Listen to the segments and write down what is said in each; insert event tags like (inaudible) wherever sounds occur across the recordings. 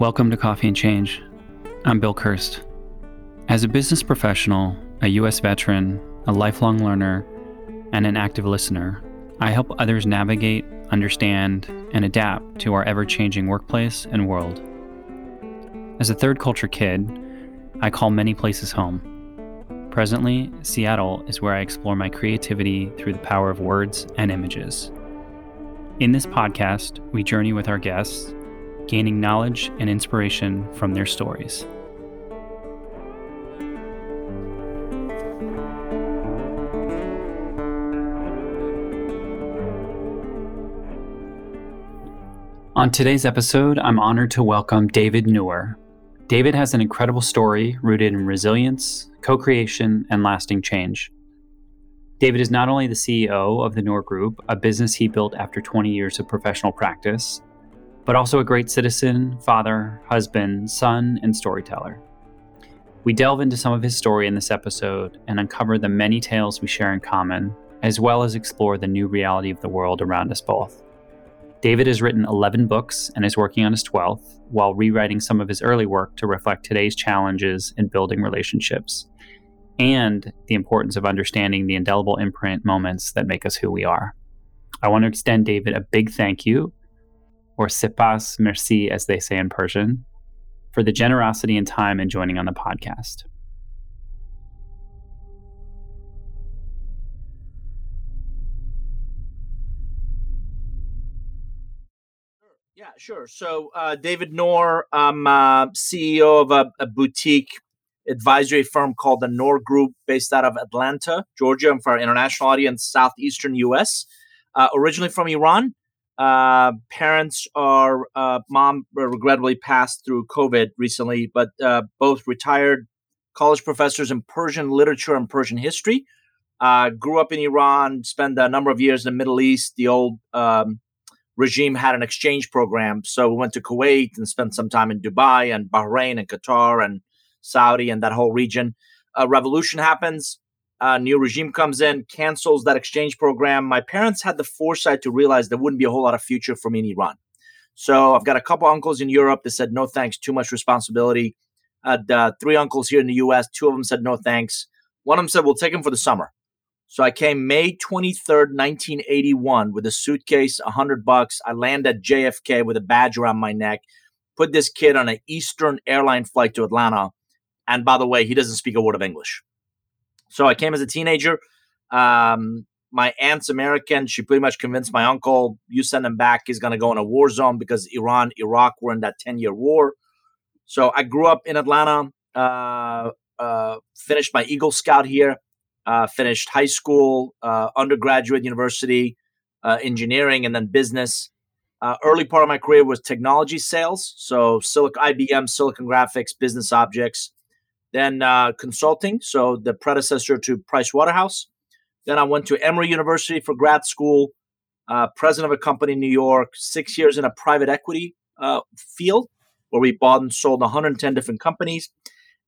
Welcome to Coffee and Change. I'm Bill Kirst. As a business professional, a U.S. veteran, a lifelong learner, and an active listener, I help others navigate, understand, and adapt to our ever changing workplace and world. As a third culture kid, I call many places home. Presently, Seattle is where I explore my creativity through the power of words and images. In this podcast, we journey with our guests gaining knowledge and inspiration from their stories. On today's episode, I'm honored to welcome David Nour. David has an incredible story rooted in resilience, co creation, and lasting change. David is not only the CEO of the Nour Group, a business he built after 20 years of professional practice, but also a great citizen, father, husband, son, and storyteller. We delve into some of his story in this episode and uncover the many tales we share in common, as well as explore the new reality of the world around us both. David has written 11 books and is working on his 12th, while rewriting some of his early work to reflect today's challenges in building relationships and the importance of understanding the indelible imprint moments that make us who we are. I want to extend David a big thank you or Sepas Merci, as they say in Persian, for the generosity and time in joining on the podcast. Yeah, sure. So, uh, David Nour, I'm uh, CEO of a, a, boutique advisory firm called the Nour Group, based out of Atlanta, Georgia, and for our international audience, southeastern U.S. Uh, originally from Iran, uh, parents are uh, mom regrettably passed through COVID recently, but uh, both retired college professors in Persian literature and Persian history. Uh, grew up in Iran, spent a number of years in the Middle East. The old um, regime had an exchange program, so we went to Kuwait and spent some time in Dubai and Bahrain and Qatar and Saudi and that whole region. A revolution happens uh, new regime comes in, cancels that exchange program. My parents had the foresight to realize there wouldn't be a whole lot of future for me in Iran. So I've got a couple uncles in Europe that said no thanks, too much responsibility. Had uh, three uncles here in the U.S. Two of them said no thanks. One of them said we'll take him for the summer. So I came May 23rd, 1981, with a suitcase, hundred bucks. I land at JFK with a badge around my neck. Put this kid on an Eastern airline flight to Atlanta. And by the way, he doesn't speak a word of English. So I came as a teenager. Um, my aunt's American. She pretty much convinced my uncle, you send him back, he's going to go in a war zone because Iran, Iraq were in that 10 year war. So I grew up in Atlanta, uh, uh, finished my Eagle Scout here, uh, finished high school, uh, undergraduate university, uh, engineering, and then business. Uh, early part of my career was technology sales. So IBM, Silicon Graphics, business objects then uh, consulting, so the predecessor to Price Waterhouse. Then I went to Emory University for grad school, uh, president of a company in New York, six years in a private equity uh, field where we bought and sold 110 different companies.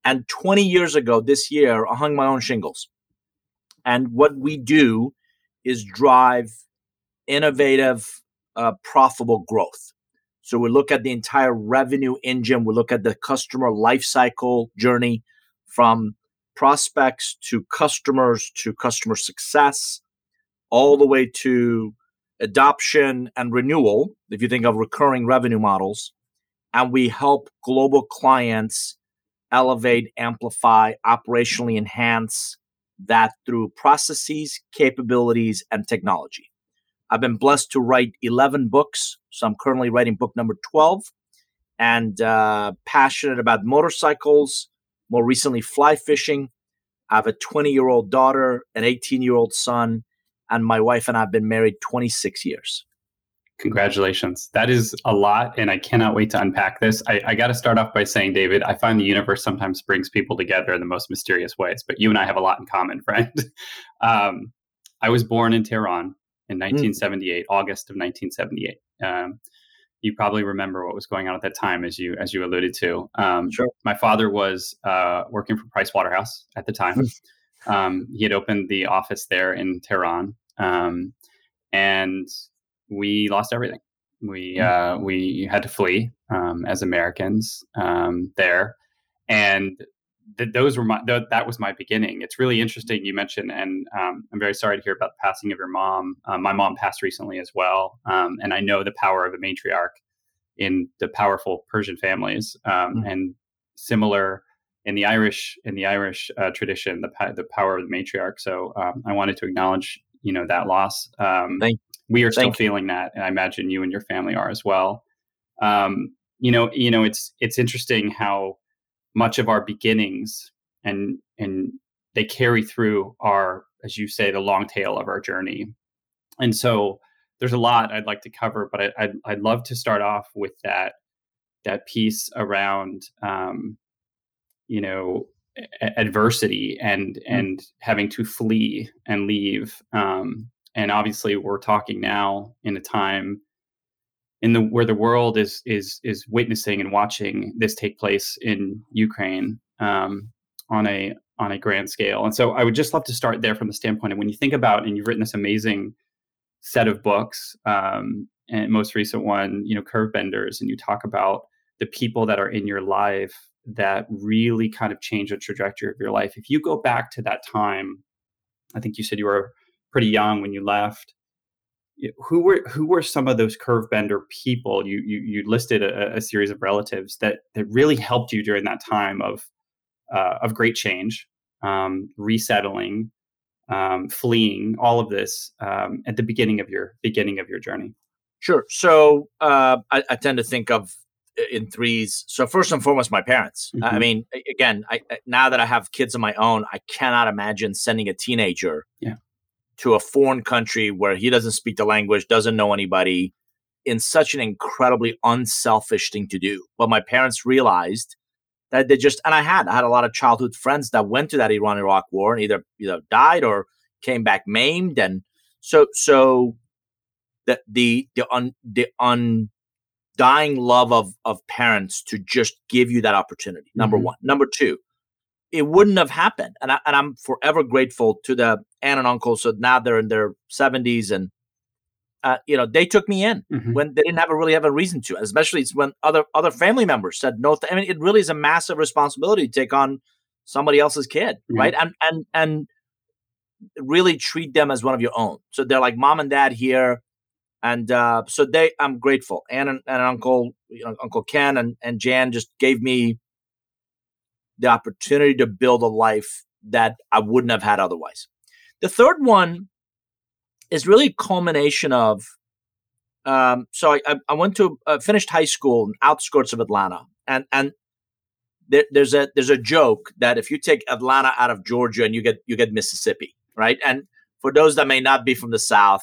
And 20 years ago, this year, I hung my own shingles. And what we do is drive innovative, uh, profitable growth. So we look at the entire revenue engine, we look at the customer lifecycle journey, from prospects to customers to customer success, all the way to adoption and renewal, if you think of recurring revenue models. And we help global clients elevate, amplify, operationally enhance that through processes, capabilities, and technology. I've been blessed to write 11 books. So I'm currently writing book number 12 and uh, passionate about motorcycles, more recently fly fishing. I have a 20 year old daughter, an 18 year old son, and my wife and I have been married 26 years. Congratulations. That is a lot, and I cannot wait to unpack this. I, I got to start off by saying, David, I find the universe sometimes brings people together in the most mysterious ways, but you and I have a lot in common, (laughs) friend. um, I was born in Tehran in 1978, mm. August of 1978. Um, you probably remember what was going on at that time, as you as you alluded to. Um, sure. My father was uh, working for Price Waterhouse at the time. Hmm. um, he had opened the office there in Tehran, um, and we lost everything. We uh, we had to flee um, as Americans um, there, and th- those were my th- that was my beginning. It's really interesting you mentioned, and um, I'm very sorry to hear about the passing of your mom. Uh, my mom passed recently as well, um, and I know the power of a matriarch in the powerful Persian families, mm-hmm. and similar in the Irish in the Irish uh, tradition, the the power of the matriarch. So um, I wanted to acknowledge you know that loss. Um, we are still Thank feeling you. that, and I imagine you and your family are as well. Um, you know, you know, it's it's interesting how much of our beginnings and and they carry through our as you say the long tail of our journey and so there's a lot i'd like to cover but I, would I'd, I'd love to start off with that that piece around um, you know a- adversity and mm-hmm. and having to flee and leave um, and obviously we're talking now in a time in the where the world is is is witnessing and watching this take place in Ukraine um, on a on a grand scale. And so I would just love to start there from the standpoint of when you think about and you've written this amazing set of books, um, and most recent one, you know, Curve Benders, and you talk about the people that are in your life that really kind of change the trajectory of your life. If you go back to that time, I think you said you were pretty young when you left who were who were some of those curve bender people? You you, you listed a, a, series of relatives that that really helped you during that time of uh, of great change um, resettling um, fleeing all of this um, at the beginning of your beginning of your journey. Sure. So uh, I, I, tend to think of in threes. So first and foremost my parents. Mm-hmm. i mean again I, now that i have kids of my own i cannot imagine sending a teenager yeah to a foreign country where he doesn't speak the language, doesn't know anybody, in such an incredibly unselfish thing to do. But my parents realized that they just, and I had, I had a lot of childhood friends that went to that Iran Iraq war and either either died or came back maimed, and so so the the the un the undying love of of parents to just give you that opportunity. Number mm-hmm. one, number two it wouldn't have happened. And, I, and I'm forever grateful to the aunt and uncle. So now they're in their 70s and, uh, you know, they took me in mm-hmm. when they didn't have a really have a reason to, especially when other other family members said no. Th- I mean, it really is a massive responsibility to take on somebody else's kid, mm-hmm. right? And and and really treat them as one of your own. So they're like mom and dad here, and uh, so they. I'm grateful. Aunt and, and uncle, you know, Uncle Ken and and Jan just gave me the opportunity to build a life that I wouldn't have had otherwise. The third one is really a culmination of. Um, so I, I went to uh, finished high school in outskirts of Atlanta, and and there, there's a there's a joke that if you take Atlanta out of Georgia and you get you get Mississippi, right? And for those that may not be from the South,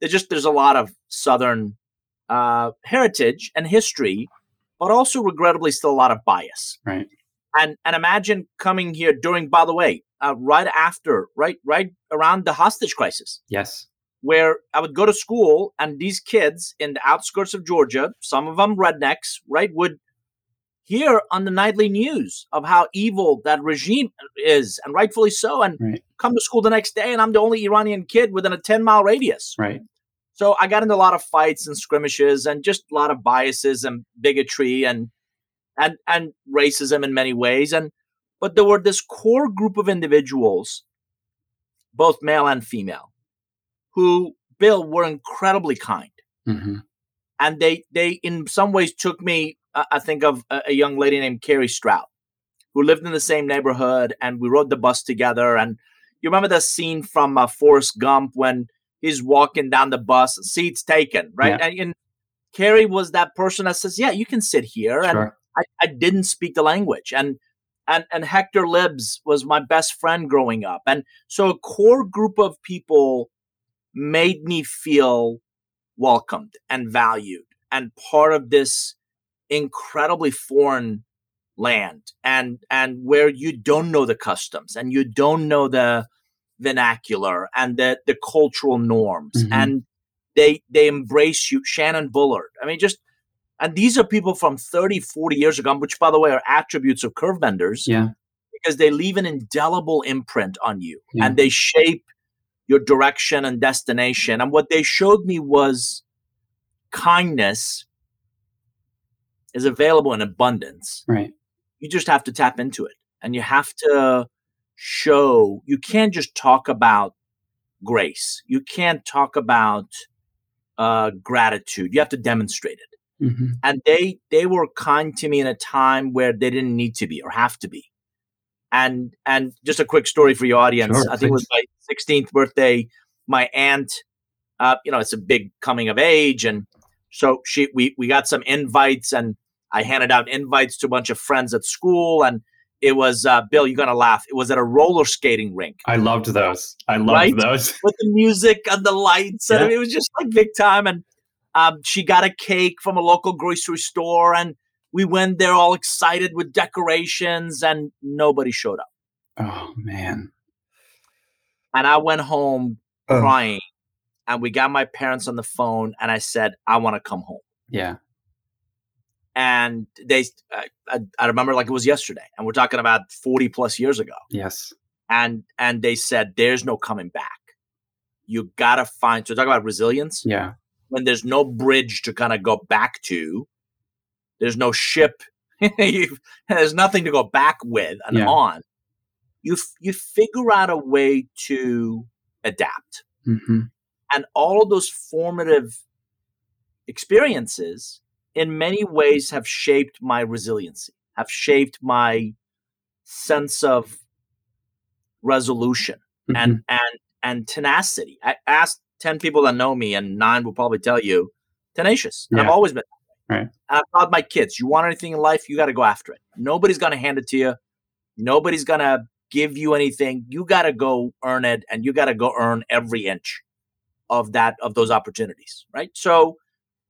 there's just there's a lot of Southern uh, heritage and history, but also regrettably still a lot of bias. Right and and imagine coming here during by the way uh, right after right right around the hostage crisis. Yes. Where i would go to school and these kids in the outskirts of georgia some of them rednecks right would hear on the nightly news of how evil that regime is and rightfully so and right. come to school the next day and i'm the only iranian kid within a 10 mile radius. Right. So i got into a lot of fights and skirmishes and just a lot of biases and bigotry and and and racism in many ways and but there were this core group of individuals both male and female who bill were incredibly kind mm-hmm. and they they in some ways took me uh, i think of a, a, young lady named carrie strout who lived in the same neighborhood and we rode the bus together and you remember that scene from uh, forrest gump when he's walking down the bus seats taken right yeah. and, and carrie was that person that says yeah you can sit here sure. and I, I didn't speak the language. And and and Hector Libs was my best friend growing up. And so a core group of people made me feel welcomed and valued and part of this incredibly foreign land and and where you don't know the customs and you don't know the vernacular and the the cultural norms mm-hmm. and they they embrace you shannon bullard i mean just and these are people from 30, 40 years ago, which, by the way, are attributes of curve benders. Yeah. Because they leave an indelible imprint on you yeah. and they shape your direction and destination. And what they showed me was kindness is available in abundance. Right. You just have to tap into it and you have to show, you can't just talk about grace. You can't talk about uh, gratitude. You have to demonstrate it. Mm-hmm. And they they were kind to me in a time where they didn't need to be or have to be. And and just a quick story for your audience. Sure, I think it was my 16th birthday. My aunt, uh, you know, it's a big coming of age, and so she we we got some invites, and I handed out invites to a bunch of friends at school, and it was uh, Bill. You're gonna laugh. It was at a roller skating rink. I loved those. I loved Right? those. with the music and the lights, and it was just like big time. And um, she got a cake from a local grocery store, and we went there all excited with decorations, and nobody showed up. Oh man. And I went home Oh. crying, and we got my parents on the phone, and I said, "I want to come home." Yeah. And they, I, I, I remember like it was yesterday, and we're talking about forty plus years ago. Yes. And and they said, "There's no coming back. You gotta find." So talk about resilience. Yeah. When there's no bridge to kind of go back to, there's no ship, (laughs) there's nothing to go back with and Yeah. on. You f- you figure out a way to adapt, Mm-hmm. and all of those formative experiences, in many ways, have shaped my resiliency, have shaped my sense of resolution Mm-hmm. and and and tenacity. I asked ten people that know me, and nine will probably tell you tenacious. And I've always been. Right. And I've taught my kids: you want anything in life, you got to go after it. Nobody's going to hand it to you. Nobody's going to give you anything. You got to go earn it, and you got to go earn every inch of that of those opportunities. Right. So,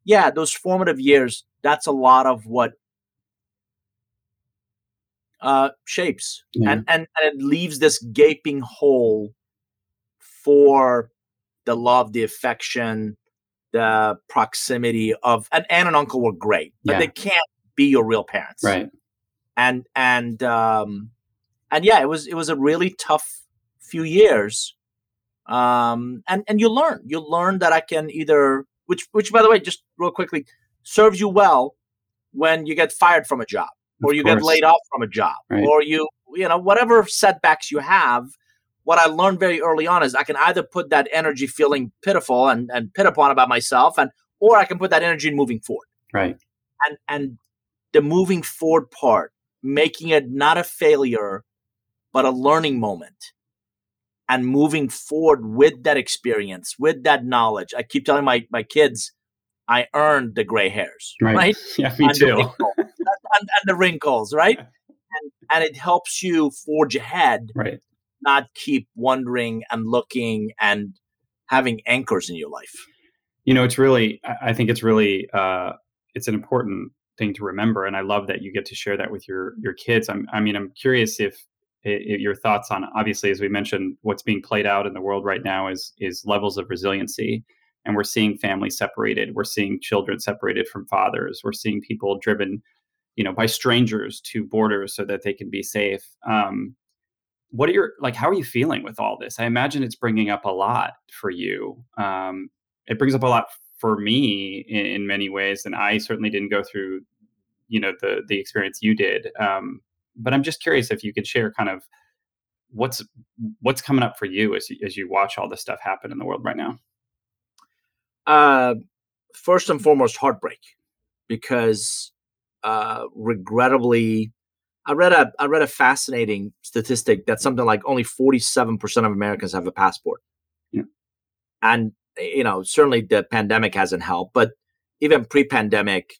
yeah, those formative years. That's a lot of what uh, shapes Yeah. and, and and it leaves this gaping hole for the love, the affection, the proximity of an aunt and uncle were great, but Yeah. they can't be your real parents. Right. And and um and yeah, it was it was a really tough few years. Um and and you learn. You learn that I can either which which by the way, just real quickly, serves you well when you get fired from a job or Of you get laid off from a job Right. or you you know whatever setbacks you have what i learned very early on is i can either put that energy feeling pitiful and and pit upon about myself and or i can put that energy in moving forward Right. and and the moving forward part making it not a failure but a learning moment and moving forward with that experience with that knowledge i keep telling my my kids i earned the gray hairs Right. right (laughs) Yeah. Me and the too. (laughs) and, and- and the wrinkles, right? And, and it helps you forge ahead, Right. Not keep wondering and looking and having anchors in your life. you know it's really i think it's really uh it's an important thing to remember and i love that you get to share that with your your kids i'm i mean i'm curious if, i your thoughts on obviously as we mentioned what's being played out in the world right now is is levels of resiliency and we're seeing families separated we're seeing children separated from fathers we're seeing people driven you know by strangers to borders so that they can be safe um what are your like how are you feeling with all this? I imagine it's bringing up a lot for you um it brings up a lot for me in, in many ways and i certainly didn't go through you know the the experience you did um but i'm just curious if you could share kind of what's what's coming up for you as as you watch all this stuff happen in the world right now? Uh, first and foremost, heartbreak, because uh, regrettably, I read a I read a fascinating statistic that something like only forty seven percent of Americans have a passport, Yeah. and you know certainly the pandemic hasn't helped, but even pre pandemic,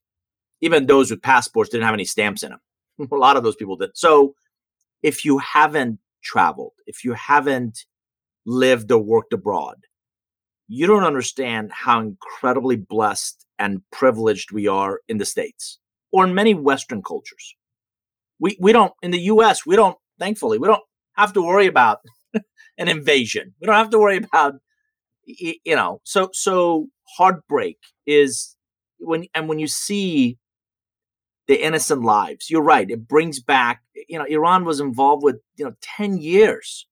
even those with passports didn't have any stamps in them. (laughs) a lot of those people did. So if you haven't traveled, if you haven't lived or worked abroad, you don't understand how incredibly blessed and privileged we are in the States or in many Western cultures. We, we don't, in the US, we don't, thankfully, we don't have to worry about (laughs) an invasion. We don't have to worry about, you know, so, so heartbreak is when, and when you see the innocent lives, you're right. It brings back, you know, Iran was involved with, you know, 10 years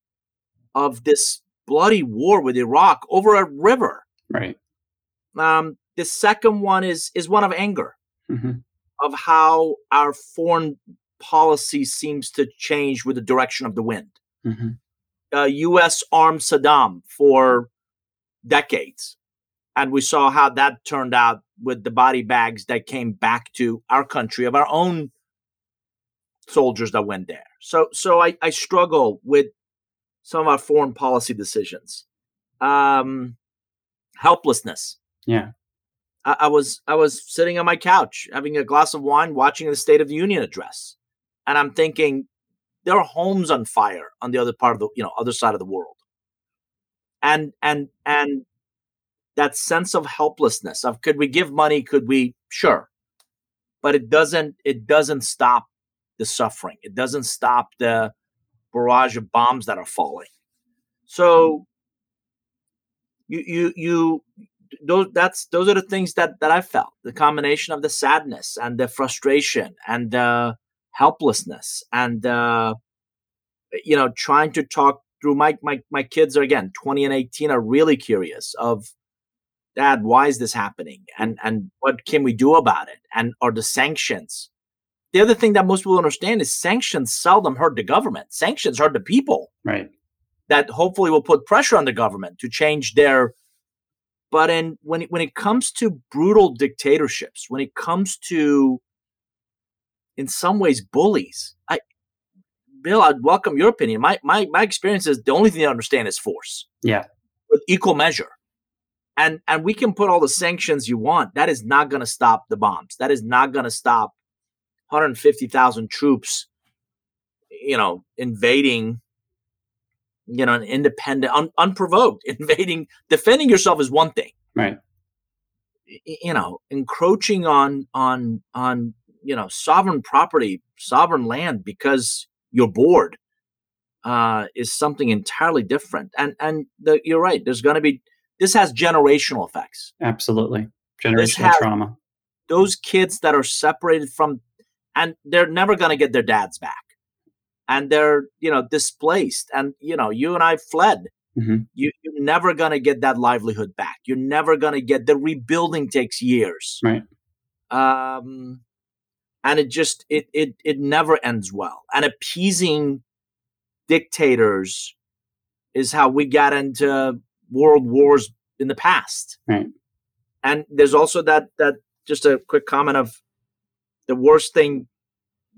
of this bloody war with Iraq over a river. right Um, the second one is is one of anger hmm of how our foreign policy seems to change with the direction of the wind. hmm Uh, U.S. armed Saddam for decades, and we saw how that turned out with the body bags that came back to our country of our own soldiers that went there. So, so I, I struggle with some of our foreign policy decisions. Um, helplessness. Yeah. I, I was I was sitting on my couch having a glass of wine, watching the State of the Union address, and I'm thinking there are homes on fire on the other part of the you know other side of the world, and and and that sense of helplessness of could we give money? Could we? Sure, but it doesn't it doesn't stop the suffering. It doesn't stop the barrage of bombs that are falling. So mm-hmm. you you you those that's those are the things that that I felt the combination of the sadness and the frustration and the helplessness and uh you know trying to talk through my my my kids are again 20 and 18 are really curious of dad why is this happening? And and what can we do about it? And are the sanctions the other thing that most people understand is sanctions seldom hurt the government. Sanctions hurt the people. Right. that hopefully will put pressure on the government to change their but in when it, when it comes to brutal dictatorships when it comes to in some ways bullies i bill i'd welcome your opinion my my my experience is the only thing they understand is force Yeah. with equal measure and and we can put all the sanctions you want that is not going to stop the bombs that is not going to stop 150,000 troops you know invading you know, an independent, un, unprovoked, (laughs) invading, defending yourself is one thing. Right. You know, encroaching on on on you know sovereign property, sovereign land because you're bored uh, is something entirely different. And and the, you're right. There's going to be this has generational effects. Absolutely. Generational has- trauma. Those kids that are separated from, and they're never going to get their dads back, and they're you know displaced. And you know, you and I fled. Mhm. you, you're never going to get that livelihood back. You're never going to get the rebuilding takes years. Right. Um, and it just it it it never ends well. And appeasing dictators is how we got into world wars in the past. Right. And there's also that that just a quick comment of the worst thing,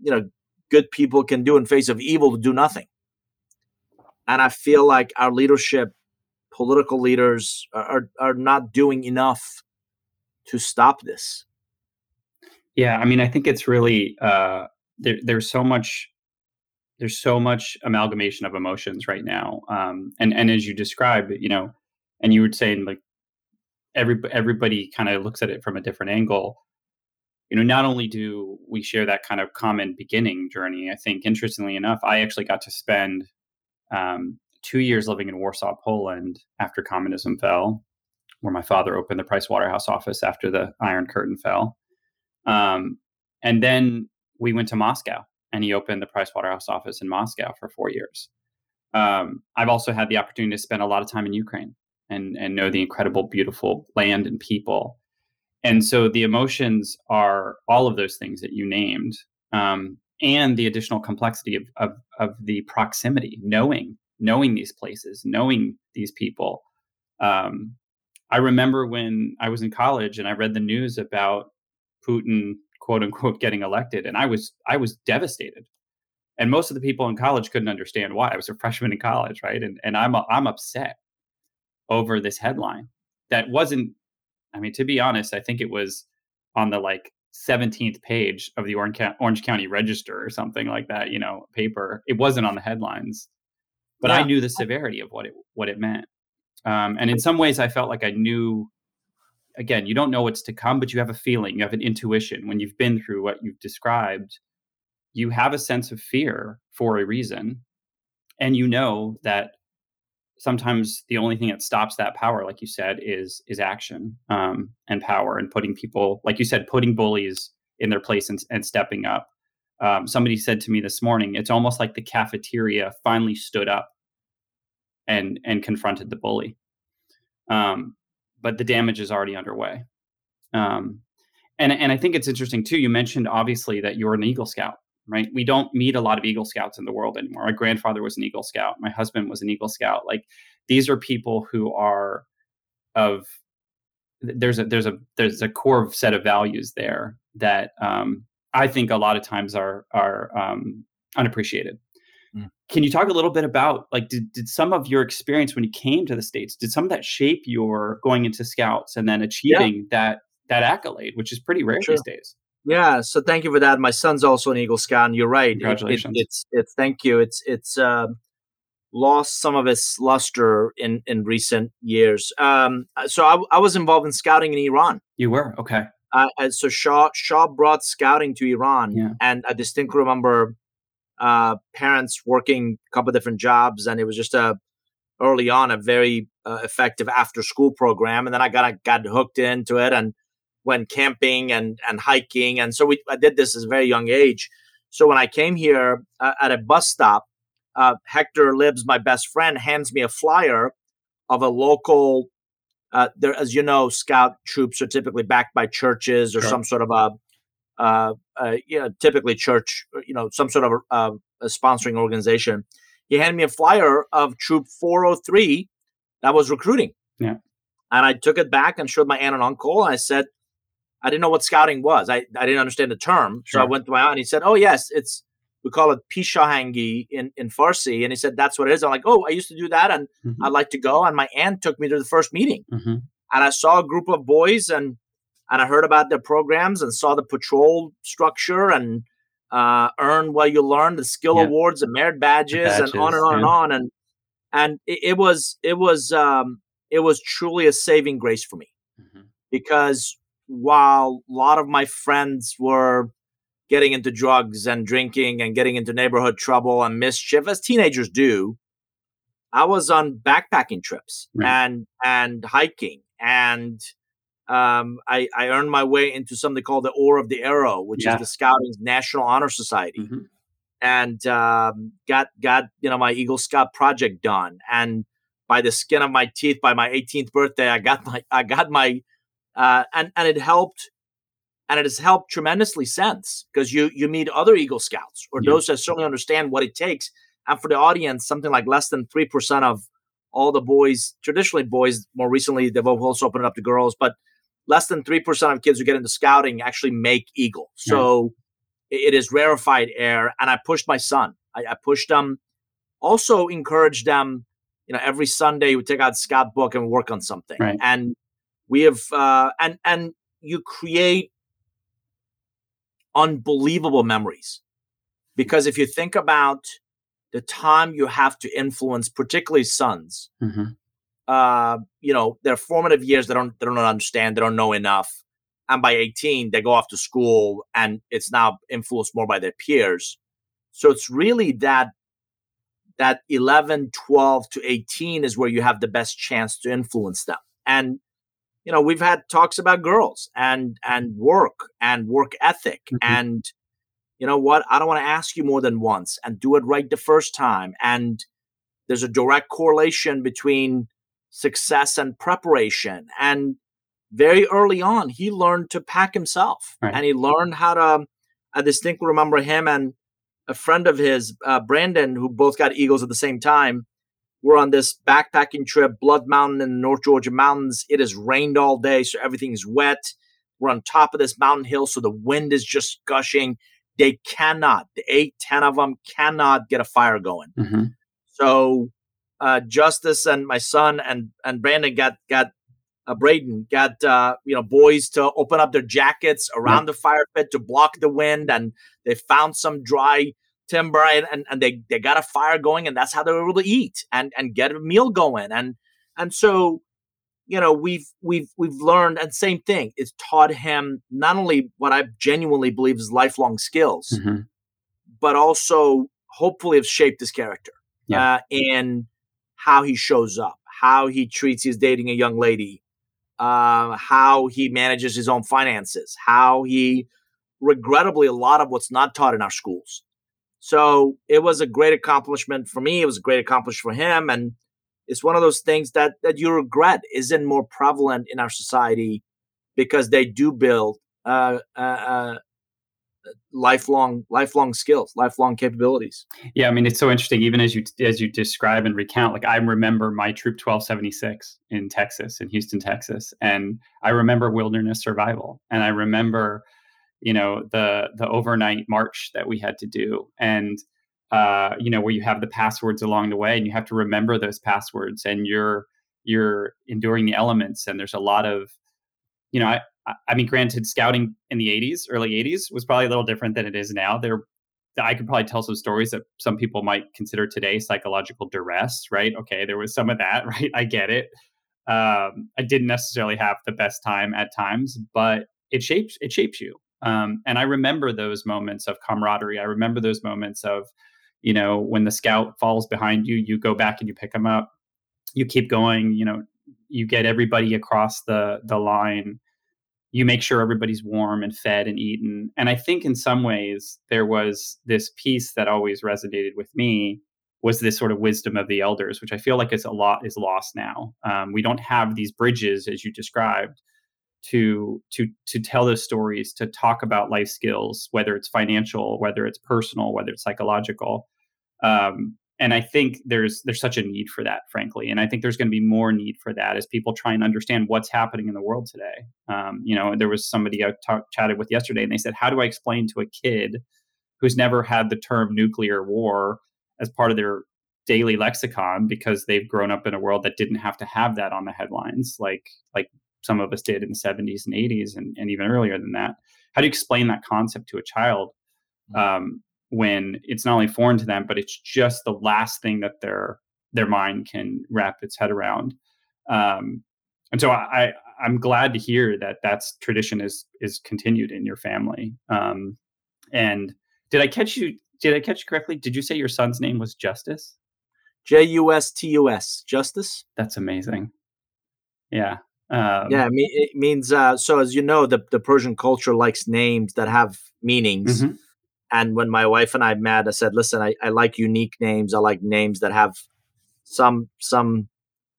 you know, good people can do in face of evil to do nothing. And I feel like our leadership, political leaders, are are, are not doing enough to stop this. Yeah, I mean, I think it's really uh, there, there's so much there's so much amalgamation of emotions right now, um, and and as you described, you know, and you were saying like every everybody kind of looks at it from a different angle. You know, not only do we share that kind of common beginning journey, I think interestingly enough, I actually got to spend um, two years living in Warsaw, Poland, after communism fell, where my father opened the Price Waterhouse office after the Iron Curtain fell. Um, and then we went to Moscow, and he opened the Price Waterhouse office in Moscow for four years. Um, I've also had the opportunity to spend a lot of time in Ukraine and and know the incredible, beautiful land and people. And so the emotions are all of those things that you named, um, and the additional complexity of, of of the proximity, knowing knowing these places, knowing these people. Um, I remember when I was in college and I read the news about Putin, quote unquote, getting elected, and I was I was devastated. And most of the people in college couldn't understand why. I was a freshman in college, right? And and I'm I'm upset over this headline that wasn't. I mean, to be honest, I think it was on the like 17th page of the Orange, County Register or something like that. You know, paper. It wasn't on the headlines, but I knew the severity of what it what it meant. Um, and in some ways, I felt like I knew again, you don't know what's to come, but you have a feeling, you have an intuition. When you've been through what you've described, you have a sense of fear for a reason. And you know that sometimes the only thing that stops that power, like you said, is is action um, and power and putting people, like you said, putting bullies in their place and, and stepping up. Um, somebody said to me this morning, it's almost like the cafeteria finally stood up and and confronted the bully. Um, but the damage is already underway. Um, and and I think it's interesting too. You mentioned obviously that you're an Eagle Scout, right? We don't meet a lot of Eagle Scouts in the world anymore. My grandfather was an Eagle Scout. My husband was an Eagle Scout. Like these are people who are of there's a there's a there's a core set of values there that um, I think a lot of times are are um, unappreciated. Mm. Can you talk a little bit about like did, did some of your experience when you came to the states did some of that shape your going into scouts and then achieving yeah. that that accolade, which is pretty rare sure. these days? Yeah, so thank you for that. My son's also an Eagle Scout, and you're right. Congratulations! It, it, it's it's thank you. It's it's uh, lost some of its luster in in recent years. Um, so I, I was involved in scouting in Iran. You were okay. Uh, so Shah Shah brought scouting to Iran, yeah. and I distinctly remember uh, parents working a couple of different jobs, and it was just a early on a very uh, effective after school program. And then I got got hooked into it and went camping and and hiking, and so we I did this at a very young age. So when I came here uh, at a bus stop, uh, Hector Libs, my best friend, hands me a flyer of a local. Uh, there, as you know, scout troops are typically backed by churches or sure. some sort of a, uh, uh, you know, typically church, you know, some sort of a, uh, a sponsoring organization. He handed me a flyer of Troop 403 that was recruiting. Yeah. And I took it back and showed my aunt and uncle. And I said, I didn't know what scouting was. I, I didn't understand the term. Sure. So I went to my aunt and he said, Oh, yes, it's we call it pishahangi in, in Farsi. And he said, that's what it is. I'm like, oh, I used to do that and mm-hmm. I'd like to go. And my aunt took me to the first meeting. Mm-hmm. And I saw a group of boys and and I heard about their programs and saw the patrol structure and uh, earn what you learn, the skill yeah. awards and merit badges, badges, and on and on yeah. and on. And and it, it was it was um, it was truly a saving grace for me mm-hmm. because while a lot of my friends were getting into drugs and drinking and getting into neighborhood trouble and mischief as teenagers do i was on backpacking trips right. and and hiking and um, I, I earned my way into something called the Order of the Arrow, which yeah. is the Scouting's National Honor Society, mm-hmm. and um, got got you know my Eagle Scout project done. And by the skin of my teeth, by my 18th birthday, I got (laughs) my I got my uh, and and it helped and it has helped tremendously since because you you meet other Eagle Scouts or yeah. those that certainly understand what it takes. And for the audience, something like less than three percent of all the boys, traditionally boys, more recently they've also opened it up to girls, but less than three percent of kids who get into scouting actually make Eagle. So yeah. it is rarefied air. And I pushed my son. I, I pushed them. Also encouraged them. You know, every Sunday we take out scout book and work on something. Right. And we have uh, and and you create unbelievable memories. Because if you think about the time you have to influence, particularly sons, mm-hmm. Uh, you know, their formative years, they don't they don't understand, they don't know enough. And by 18, they go off to school and it's now influenced more by their peers. So it's really that that 11, 12 to 18 is where you have the best chance to influence them. And you know we've had talks about girls and and work and work ethic mm-hmm. and you know what i don't want to ask you more than once and do it right the first time and there's a direct correlation between success and preparation and very early on he learned to pack himself right. and he learned how to i distinctly remember him and a friend of his uh, brandon who both got eagles at the same time we're on this backpacking trip, Blood Mountain in the North Georgia mountains. It has rained all day, so everything's wet. We're on top of this mountain hill, so the wind is just gushing. They cannot, the eight, ten of them cannot get a fire going. Mm-hmm. So uh, Justus and my son and and Brandon got got uh, Braden got uh, you know boys to open up their jackets around yep. the fire pit to block the wind, and they found some dry timber and, and, and they, they got a fire going and that's how they were able to eat and, and get a meal going. And, and so, you know, we've, we've, we've learned and same thing. It's taught him not only what I genuinely believe is lifelong skills, mm-hmm. but also hopefully have shaped his character yeah. uh, in how he shows up, how he treats his dating a young lady, uh, how he manages his own finances, how he regrettably a lot of what's not taught in our schools so it was a great accomplishment for me. It was a great accomplishment for him. And it's one of those things that, that you regret isn't more prevalent in our society because they do build uh, uh, uh, lifelong lifelong skills, lifelong capabilities. Yeah, I mean it's so interesting. Even as you as you describe and recount, like I remember my Troop 1276 in Texas, in Houston, Texas, and I remember wilderness survival, and I remember, you know, the the overnight march that we had to do, and uh, you know, where you have the passwords along the way, and you have to remember those passwords, and you're you're enduring the elements, and there's a lot of you know, I, I mean, granted, scouting in the 80s, early 80s, was probably a little different than it is now. There, I could probably tell some stories that some people might consider today psychological duress, right? Okay, there was some of that, (laughs) right? I get it. Um, I didn't necessarily have the best time at times, but it shapes it shapes you. Um, and I remember those moments of camaraderie. I remember those moments of, you know, when the scout falls behind you, you go back and you pick them up. You keep going. You know, you get everybody across the the line you make sure everybody's warm and fed and eaten. And I think in some ways there was this piece that always resonated with me was this sort of wisdom of the elders, which I feel like is a lot is lost now. Um, we don't have these bridges as you described to to to tell those stories, to talk about life skills, whether it's financial, whether it's personal, whether it's psychological. Um, and I think there's there's such a need for that, frankly, and I think there's going to be more need for that as people try and understand what's happening in the world today. Um, you know, there was somebody I talk, chatted with yesterday, and they said, "How do I explain to a kid who's never had the term nuclear war as part of their daily lexicon because they've grown up in a world that didn't have to have that on the headlines, like like some of us did in the 70s and 80s, and, and even earlier than that? How do you explain that concept to a child?" Mm. Um, when it's not only foreign to them, but it's just the last thing that their their mind can wrap its head around. Um, and so I, I am glad to hear that that's tradition is is continued in your family. Um, and did I catch you? Did I catch you correctly? Did you say your son's name was Justus? J U S T U S. Justus. That's amazing. Yeah. Um, yeah, it means uh, so. As you know, the the Persian culture likes names that have meanings. Mm-hmm and when my wife and I met, I said, "Listen, I, I like unique names. I like names that have some some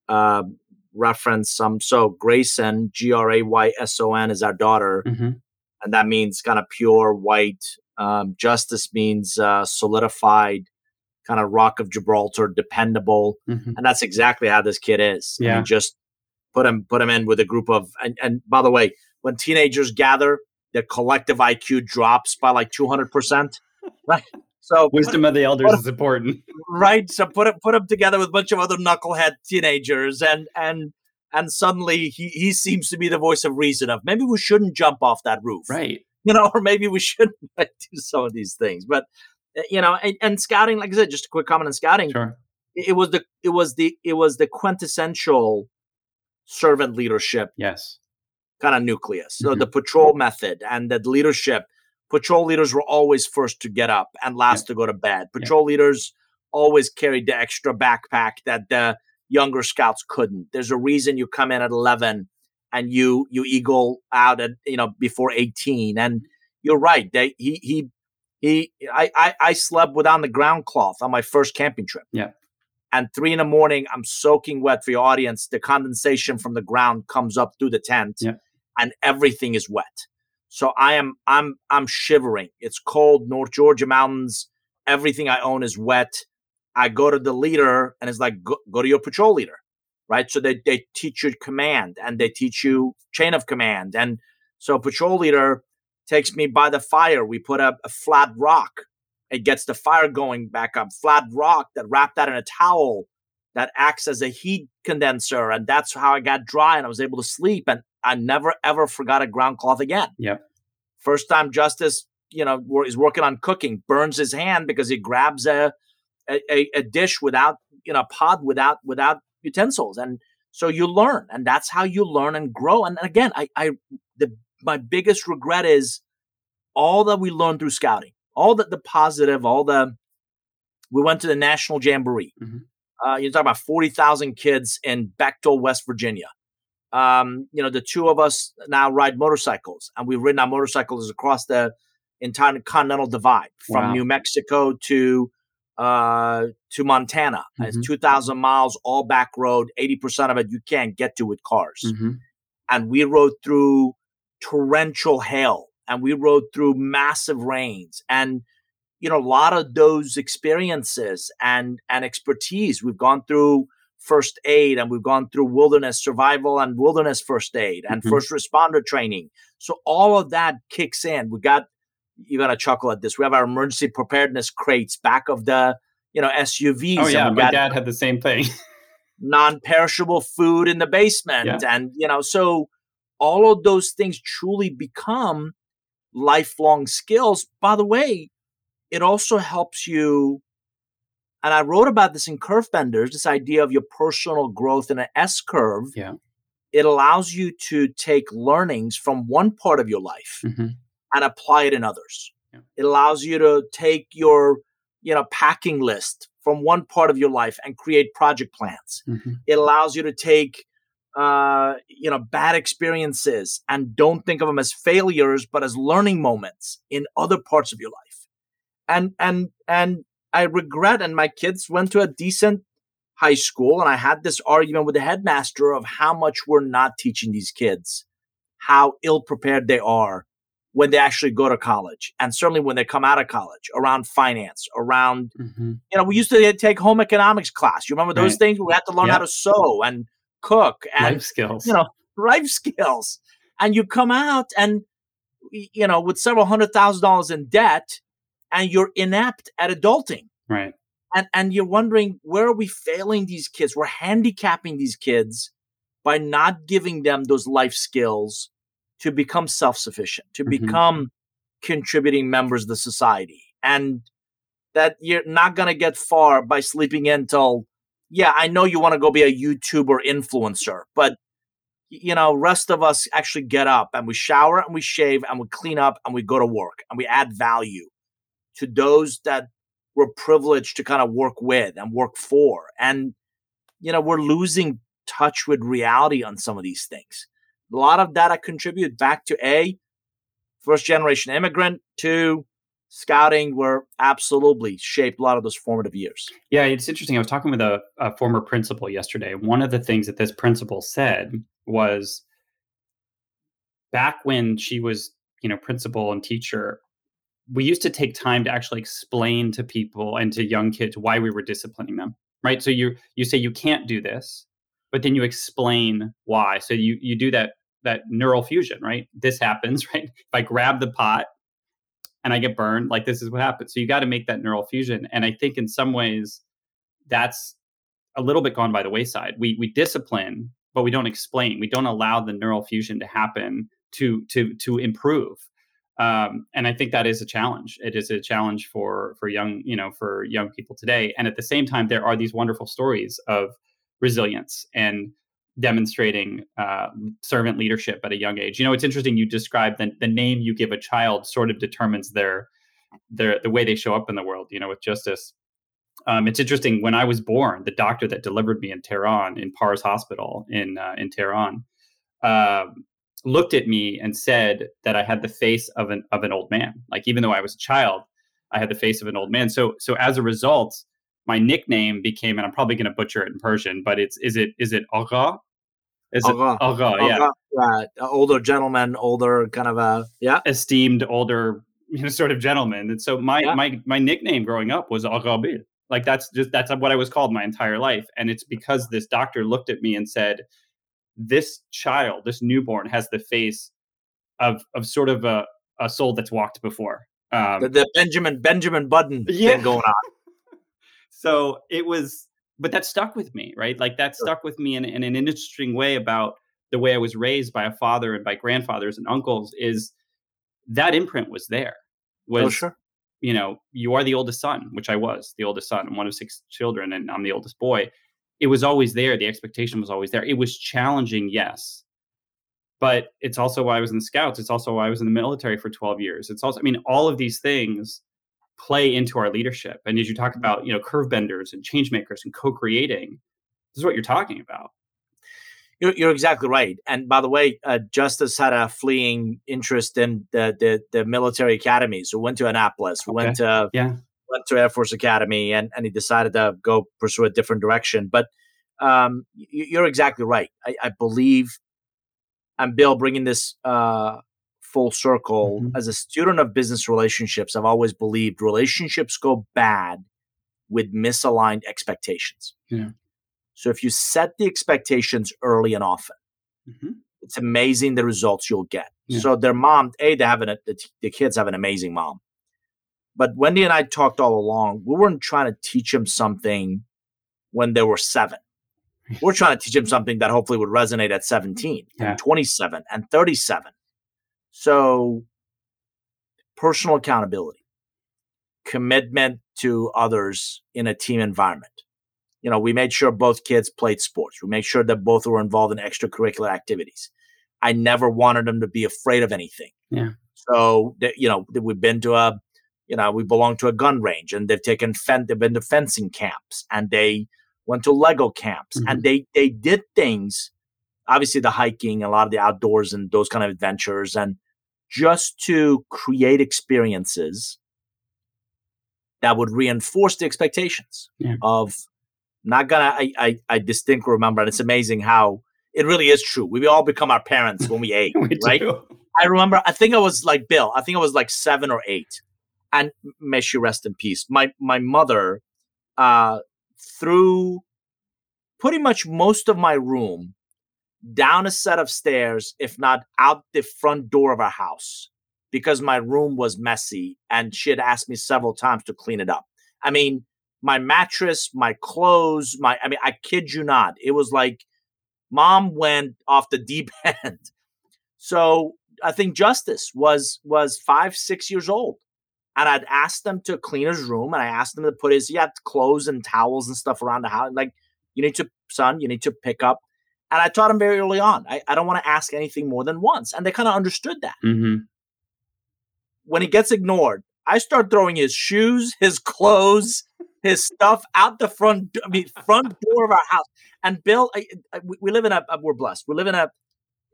uh, reference. Some so Grayson, G R A Y S O N, is our daughter, mm-hmm. and that means kind of pure white. Um, Justus means uh, solidified, kind of rock of Gibraltar, dependable, mm-hmm. and that's exactly how this kid is. Yeah, mean, just put him put him in with a group of and, and by the way, when teenagers gather, their collective IQ drops by like 200%. Right. So (laughs) wisdom of the elders is important. Right. So put it, put him together with a bunch of other knucklehead teenagers and, and, and suddenly he, he seems to be the voice of reason of maybe we shouldn't jump off that roof. Right. (laughs) You know, or maybe we shouldn't (laughs) do some of these things. But, eh, you know, and, and scouting, like I said, just a quick comment on scouting. Sure. It was the, it was the, it was the quintessential servant leadership. Yes kind of nucleus. So mm-hmm. the patrol method and the leadership. Patrol leaders were always first to get up and last yeah. to go to bed. Patrol yeah. leaders always carried the extra backpack that the younger scouts couldn't. There's a reason you come in at 11 and you you eagle out at you know before 18 and you're right they he he he I, I i slept without the ground cloth on my first camping trip yeah and three in the morning i'm soaking wet for your audience the condensation from the ground comes up through the tent yeah and everything is wet. So I am I'm I'm shivering. It's cold, North Georgia mountains. Everything I own is wet. I go to the leader and it's like go, go to your patrol leader, right? So they they teach you command and they teach you chain of command. And so patrol leader takes me by the fire. We put a, a flat rock. It gets the fire going back up. Flat rock that wrapped that in a towel that acts as a heat condenser, and that's how I got dry and I was able to sleep. And I never ever forgot a ground cloth again. Yep. First time Justus, you know, is working on cooking, burns his hand because he grabs a a, a dish without, you know, a pod without without utensils, and so you learn, and that's how you learn and grow. And again, I, I the my biggest regret is all that we learned through scouting, all the, the positive, all the we went to the national jamboree. Mm-hmm. Uh, you talk about forty thousand kids in Bechtel, West Virginia um, you know, the two of us now ride motorcycles, and we've ridden our motorcycles across the entire continental divide from wow. New Mexico to uh, to Montana. Mm-hmm. It's two thousand miles, all back road. Eighty percent of it you can't get to with cars. Mm-hmm. And we rode through torrential hail and we rode through massive rains and you know a lot of those experiences and and expertise we've gone through first aid and we've gone through wilderness survival and wilderness first aid and mm-hmm. first responder training. So all of that kicks in. We got you're gonna chuckle at this. We have our emergency preparedness crates back of the you know suvs oh yeah. my dad had the same thing. (laughs) non-perishable food in the basement yeah. and you know so all of those things truly become lifelong skills. By the way it also helps you and i wrote about this in curve benders this idea of your personal growth in an s curve yeah it allows you to take learnings from one part of your life mm-hmm. and apply it in others yeah. it allows you to take your you know packing list from one part of your life and create project plans mm-hmm. it allows you to take uh, you know bad experiences and don't think of them as failures but as learning moments in other parts of your life and and and I regret. And my kids went to a decent high school, and I had this argument with the headmaster of how much we're not teaching these kids, how ill prepared they are when they actually go to college, and certainly when they come out of college around finance, around mm-hmm. you know, we used to take home economics class. You remember those right. things? We had to learn yep. how to sew and cook and life skills. You know, (laughs) life skills. And you come out and you know, with several hundred thousand dollars in debt, and you're inept at adulting. Right. And and you're wondering where are we failing these kids? We're handicapping these kids by not giving them those life skills to become self-sufficient, to mm-hmm. become contributing members of the society. And that you're not going to get far by sleeping in till yeah, I know you want to go be a YouTuber influencer, but you know, rest of us actually get up and we shower and we shave and we clean up and we go to work and we add value to those that we're privileged to kind of work with and work for. And, you know, we're losing touch with reality on some of these things. A lot of that I contribute back to A, first generation immigrant, to scouting were absolutely shaped a lot of those formative years. Yeah, it's interesting. I was talking with a, a former principal yesterday. One of the things that this principal said was back when she was, you know, principal and teacher, we used to take time to actually explain to people and to young kids why we were disciplining them right? So you you say you can't do this but then you explain why. So you you do that that neural fusion right? This happens (laughs) right? If i grab the pot and i get burned like this is what happens. So you got to make that neural fusion. And i think in some ways that's a little bit gone by the wayside. We we discipline but we don't explain. We don't allow the neural fusion to happen to to to improve um, and I think that is a challenge. It is a challenge for for young you know for young people today. And at the same time, there are these wonderful stories of resilience and demonstrating uh, servant leadership at a young age. You know, it's interesting. You describe the the name you give a child sort of determines their their the way they show up in the world. You know, with Justus. Um, it's interesting. When I was born, the doctor that delivered me in Tehran, in Pars Hospital in uh, in Tehran, um, looked at me and said that I had the face of an of an old man. Like even though I was a child, I had the face of an old man. So so as a result, my nickname became, and I'm probably going to butcher it in Persian, but it's is it is it Agha? Is Agha. it Agha? Yeah, yeah, older gentleman, older kind of a yeah, esteemed older (laughs) you know, sort of gentleman. And so my yeah. my my nickname growing up was Aghabil. Like that's just that's what I was called my entire life, and it's because this doctor looked at me and said this child, this newborn, has the face of of sort of a, a soul that's walked before. Um, the, the, Benjamin Benjamin Button yeah. thing going on. (laughs) so it was, but that stuck with me, right? Like that sure. stuck with me in, in an interesting way about the way I was raised by a father and by grandfathers and uncles. Is that imprint was there? Oh, was oh, sure. you know you are the oldest son, which I was the oldest son. I'm one of six children, and I'm the oldest boy it was always there. The expectation was always there. It was challenging, yes. But it's also why I was in the scouts. It's also why I was in the military for 12 years. It's also, I mean, all of these things play into our leadership. And as you talk about, you know, curve benders and change makers and co-creating, this is what you're talking about. You're, you're exactly right. And by the way, uh, Justus had a fleeing interest in the, the, the military academies. So went to Annapolis, okay. went to yeah went to Air Force Academy and, and he decided to go pursue a different direction. But um, you're exactly right. I, I, believe, and Bill bringing this uh, full circle. Mhm. As a student of business relationships, I've always believed relationships go bad with misaligned expectations. Yeah. So if you set the expectations early and often, Mhm. it's amazing the results you'll get. Yeah. So their mom, a they have an the, the kids have an amazing mom, but Wendy and I talked all along. We weren't trying to teach him something when they were seven. (laughs) We're trying to teach him something that hopefully would resonate at 17 Yeah. and 27 and 37. So personal accountability, commitment to others in a team environment. You know, we made sure both kids played sports. We made sure that both were involved in extracurricular activities. I never wanted them to be afraid of anything. Yeah. So, you know, we've been to a, you know, we belong to a gun range and they've taken, fen- they've been to fencing camps and they went to Lego camps and mm-hmm. they, they did things, obviously the hiking, a lot of the outdoors and those kind of adventures and just to create experiences that would reinforce the expectations Yeah. of not gonna I, I I distinctly remember and it's amazing how it really is true. We all become our parents when we (laughs) age, right? do. I remember I think I was like Bill, I think I was like seven or eight. And may she rest in peace. My my mother uh pretty much most of my room down a set of stairs, if not out the front door of our house, because my room was messy and she had asked me several times to clean it up. I mean, my mattress, my clothes, my I mean, I kid you not. It was like mom went off the deep (laughs) end. So I think Justus was was five, six years old. And I'd asked them to clean his room and I asked them to put his he had clothes and towels and stuff around the house. Like, you need to, son, you need to pick up. And I taught him very early on. I, I don't want to ask anything more than once. And they kind of understood that hmm when he gets ignored, I start throwing his shoes, his clothes, his stuff out the front, I mean, front door of our house. And Bill, I, I, we live in a, we're blessed. We live in a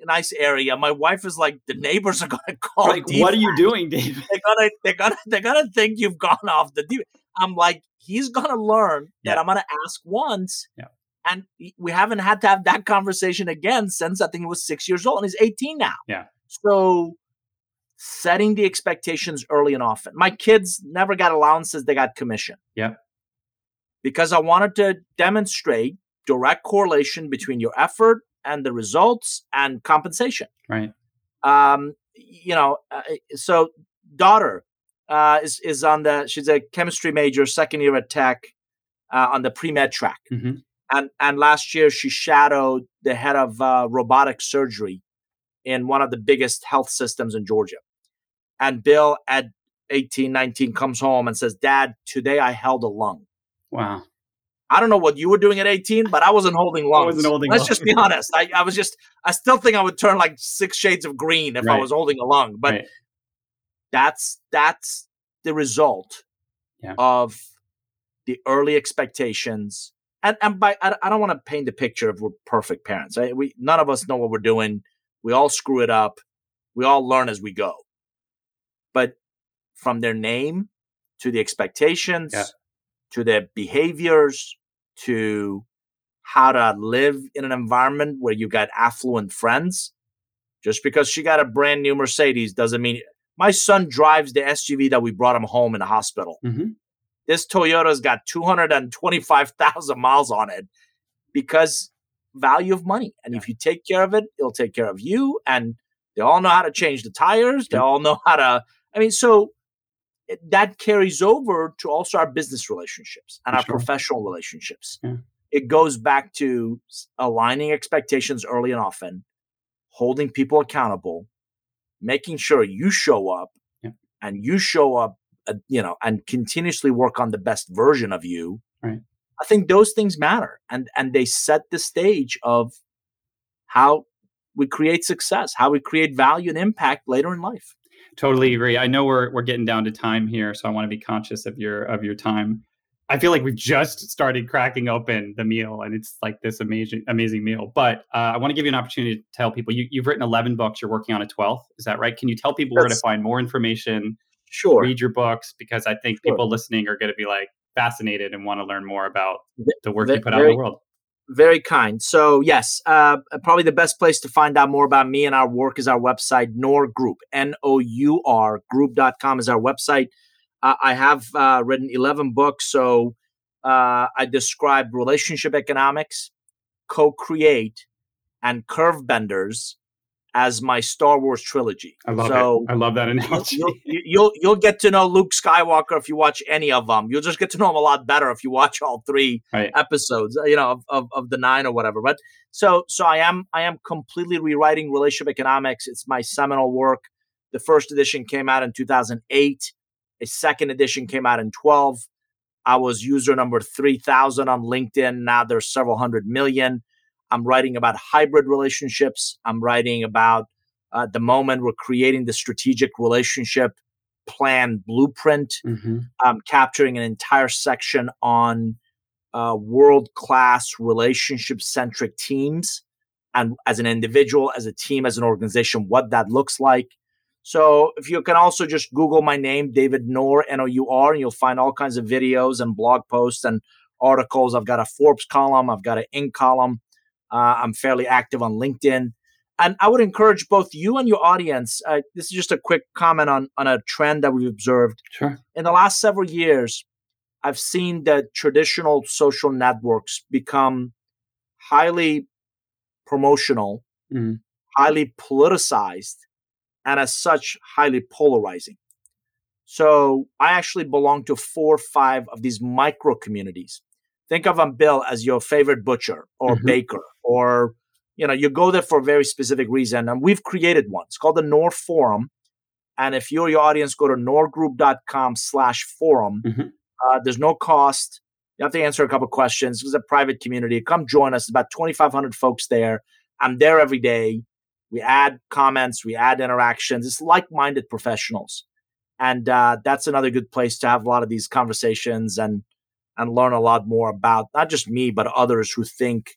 nice area. My wife is like, the neighbors are (laughs) going to call. Like, what are you doing, David? They're gonna, they're gonna, they're gonna think you've gone off the deep. I'm like, he's gonna learn that I'm gonna ask once. Yeah. And we haven't had to have that conversation again since I think he was six years old, and he's 18 now. Yeah. So setting the expectations early and often. My kids never got allowances, they got commission. Yeah. Because I wanted to demonstrate direct correlation between your effort and the results and compensation. Right. Um, you know, uh, so daughter uh, is is on the she's a chemistry major, second year at Tech, uh, on the pre med track, hmm and and last year she shadowed the head of uh, robotic surgery in one of the biggest health systems in Georgia. And Bill at 18, 19 comes home and says, "Dad, today I held a lung." Wow. I don't know what you were doing at 18, but I wasn't holding wasn't holding Let's just be honest. I, I was just, I still think I would turn like six shades of green if I was holding a lung. But Right. that's that's the result Yeah. of the early expectations. And and by I, I don't want to paint the picture of we're perfect parents. We none of us know what we're doing. We all screw it up. We all learn as we go. But from their name to the expectations Yeah. To their behaviors to how to live in an environment where you got affluent friends. Just because she got a brand new Mercedes doesn't mean my son drives the SUV that we brought him home in the hospital. hmm This Toyota's got 225,000 miles on it because value of money. And if you take care of it, it'll take care of you. And they all know how to change the tires. They all know how to, I mean, so that carries over to also our business relationships and For our sure. professional relationships. Yeah. It goes back to aligning expectations early and often, holding people accountable, making sure you show up Yeah. and you show up, uh, you know, and continuously work on the best version of you. Right. I think those things matter and and they set the stage of how we create success, how we create value and impact later in life. Totally agree. I know we're we're getting down to time here, so I want to be conscious of your of your time. I feel like we've just started cracking open the meal, and it's like this amazing amazing meal. But uh, I want to give you an opportunity to tell people you, you've written eleven books. You're working on a twelfth. Is that right? Can you tell people where to find more information? Sure. Read your books because I think Sure. people listening are going to be like fascinated and want to learn more about the work ve- you put out in the world. Very kind. So yes, uh, probably the best place to find out more about me and our work is our website, Nour Group, N-O-U-R group.com is our website. Uh, I have uh, written 11 books. So uh, I describe relationship economics, co-create, and curve benders as my Star Wars trilogy. I love so it. I love that analogy. (laughs) You'll, you'll, you'll get to know Luke Skywalker if you watch any of them. You'll just get to know him a lot better if you watch all three right. episodes, you know, of, of, of the nine or whatever. But so so I am I am completely rewriting relationship economics. It's my seminal work. The first edition came out in 2008. A second edition came out in 12. I was user number 3000 on LinkedIn. Now there's several hundred million. I'm writing about hybrid relationships. I'm writing about uh, the moment we're creating the strategic relationship plan blueprint. Mm-hmm. I'm capturing an entire section on uh, world class relationship centric teams and as an individual, as a team, as an organization, what that looks like. So if you can also just Google my name, David Nour, N O U R, and you'll find all kinds of videos and blog posts and articles. I've got a Forbes column, I've got an Inc. column. Uh, I'm fairly active on LinkedIn. And I would encourage both you and your audience. Uh, this is just a quick comment on, on a trend that we've observed. Sure. In the last several years, I've seen that traditional social networks become highly promotional, mm-hmm. highly politicized, and as such, highly polarizing. So I actually belong to four or five of these micro communities think of Bill as your favorite butcher or mm-hmm. baker, or you know, you go there for a very specific reason. And we've created one. It's called the Nour Forum. And if you're your audience, go to nourgroup.com slash forum. Mm-hmm. Uh, there's no cost. You have to answer a couple questions. It's a private community. Come join us. about 2,500 folks there. I'm there every day. We add comments, we add interactions. It's like minded professionals. And uh, that's another good place to have a lot of these conversations and and learn a lot more about not just me, but others who think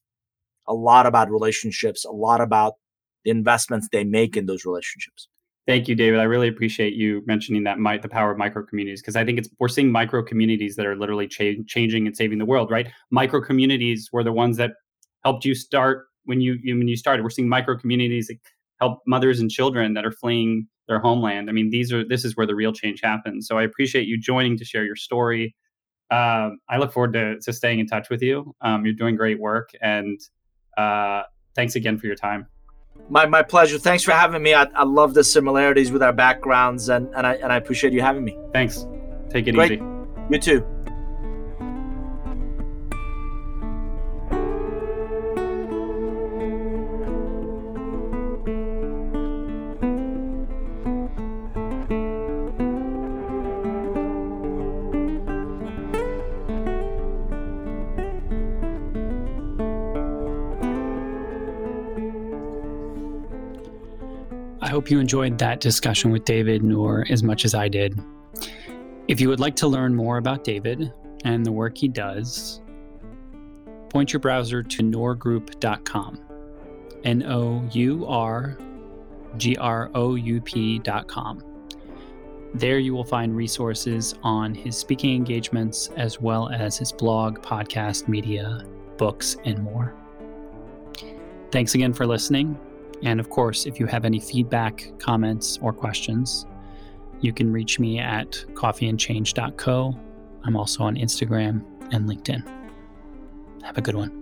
a lot about relationships, a lot about the investments they make in those relationships. Thank you, David. I really appreciate you mentioning that might the power of micro communities because I think it's we're seeing micro communities that are literally cha- changing and saving the world. Right? Micro communities were the ones that helped you start when you, you when you started. We're seeing micro communities that help mothers and children that are fleeing their homeland. I mean, these are this is where the real change happens. So I appreciate you joining to share your story uh, I look forward to, to staying in touch with you. Um, you're doing great work, and uh, thanks again for your time. My, my pleasure. Thanks for having me. I, I love the similarities with our backgrounds, and, and, I, and I appreciate you having me. Thanks. Take it great. easy. You too. Hope you enjoyed that discussion with David Nour as much as I did. If you would like to learn more about David and the work he does, point your browser to nourgroup.com. N O U R G R O U P.com. There you will find resources on his speaking engagements as well as his blog, podcast, media, books, and more. Thanks again for listening. And of course, if you have any feedback, comments, or questions, you can reach me at coffeeandchange.co. I'm also on Instagram and LinkedIn. Have a good one.